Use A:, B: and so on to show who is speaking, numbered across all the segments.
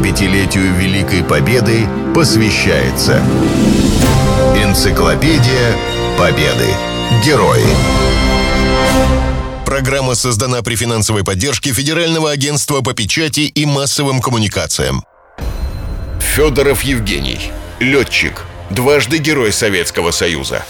A: 75-летию Великой Победы посвящается Энциклопедия Победы. Герои. Программа создана при финансовой поддержке Федерального агентства по печати и массовым коммуникациям. Федоров Евгений. Летчик. Дважды Герой Советского Союза.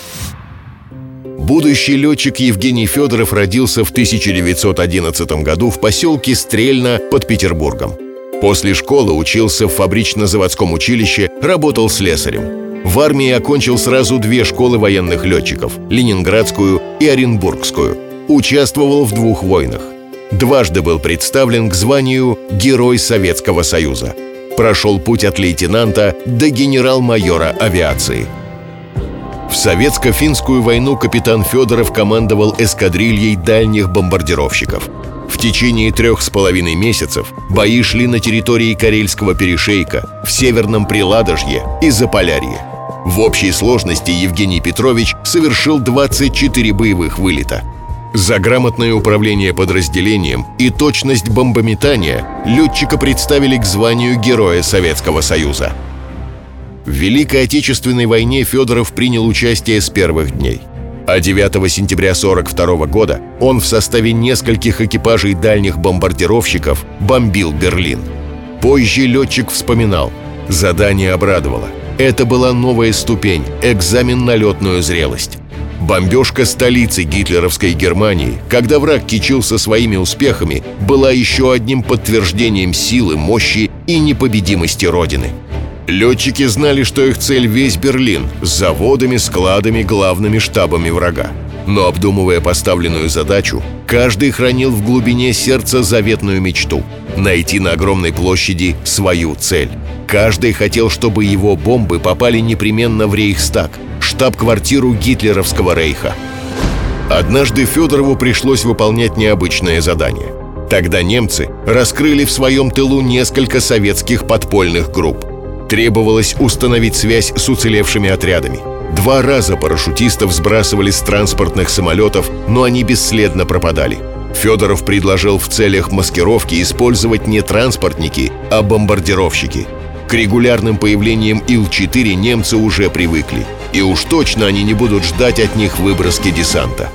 A: Будущий летчик Евгений Федоров родился в 1911 году в поселке Стрельно под Петербургом. После школы учился в фабрично-заводском училище, работал слесарем. В армии окончил сразу две школы военных летчиков – Ленинградскую и Оренбургскую. Участвовал в двух войнах. Дважды был представлен к званию Герой Советского Союза. Прошел путь от лейтенанта до генерал-майора авиации – в советско-финскую войну капитан Федоров командовал эскадрильей дальних бомбардировщиков. Течение трех с половиной месяцев бои шли на территории Карельского перешейка, в Северном Приладожье и Заполярье. В общей сложности Евгений Петрович совершил 24 боевых вылета. За грамотное управление подразделением и точность бомбометания летчика представили к званию Героя Советского Союза – в Великой Отечественной войне Федоров принял участие с первых дней. А 9 сентября 1942 года он в составе нескольких экипажей дальних бомбардировщиков бомбил Берлин. Позже летчик вспоминал. Задание обрадовало. Это была новая ступень, экзамен на летную зрелость. Бомбежка столицы гитлеровской Германии, когда враг кичился своими успехами, была еще одним подтверждением силы, мощи и непобедимости Родины – Летчики знали, что их цель весь Берлин с заводами, складами, главными штабами врага. Но обдумывая поставленную задачу, каждый хранил в глубине сердца заветную мечту – найти на огромной площади свою цель. Каждый хотел, чтобы его бомбы попали непременно в Рейхстаг, штаб-квартиру гитлеровского рейха. Однажды Федорову пришлось выполнять необычное задание. Тогда немцы раскрыли в своем тылу несколько советских подпольных групп. Требовалось установить связь с уцелевшими отрядами. Два раза парашютистов сбрасывали с транспортных самолетов, но они бесследно пропадали. Федоров предложил в целях маскировки использовать не транспортники, а бомбардировщики. К регулярным появлениям Ил-4 немцы уже привыкли. И уж точно они не будут ждать от них выброски десанта.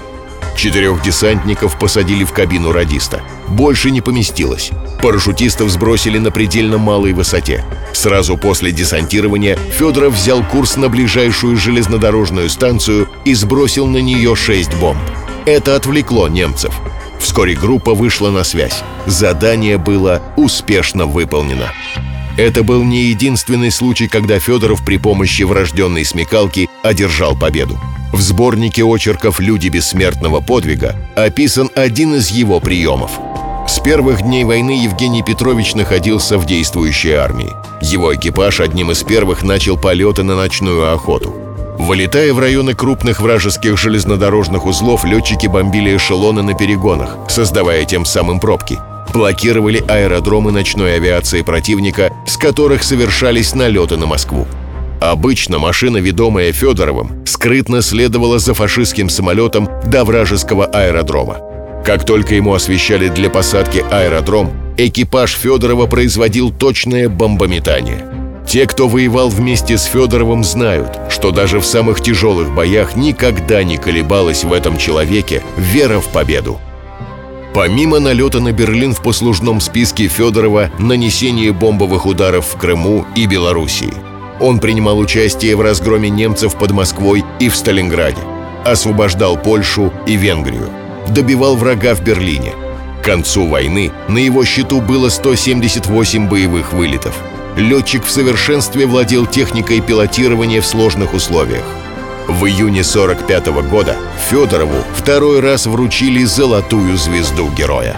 A: Четырех десантников посадили в кабину радиста. Больше не поместилось. Парашютистов сбросили на предельно малой высоте. Сразу после десантирования Федоров взял курс на ближайшую железнодорожную станцию и сбросил на нее шесть бомб. Это отвлекло немцев. Вскоре группа вышла на связь. Задание было успешно выполнено. Это был не единственный случай, когда Федоров при помощи врожденной смекалки одержал победу. В сборнике очерков «Люди бессмертного подвига» описан один из его приемов. С первых дней войны Евгений Петрович находился в действующей армии. Его экипаж одним из первых начал полеты на ночную охоту. Вылетая в районы крупных вражеских железнодорожных узлов, летчики бомбили эшелоны на перегонах, создавая тем самым пробки. Блокировали аэродромы ночной авиации противника, с которых совершались налеты на Москву. Обычно машина, ведомая Федоровым, скрытно следовала за фашистским самолетом до вражеского аэродрома. Как только ему освещали для посадки аэродром, экипаж Федорова производил точное бомбометание. Те, кто воевал вместе с Федоровым, знают, что даже в самых тяжелых боях никогда не колебалась в этом человеке вера в победу. Помимо налета на Берлин в послужном списке Федорова нанесение бомбовых ударов в Крыму и Белоруссии – он принимал участие в разгроме немцев под Москвой и в Сталинграде, освобождал Польшу и Венгрию, добивал врага в Берлине. К концу войны на его счету было 178 боевых вылетов. Летчик в совершенстве владел техникой пилотирования в сложных условиях. В июне 45 года Федорову второй раз вручили золотую звезду героя.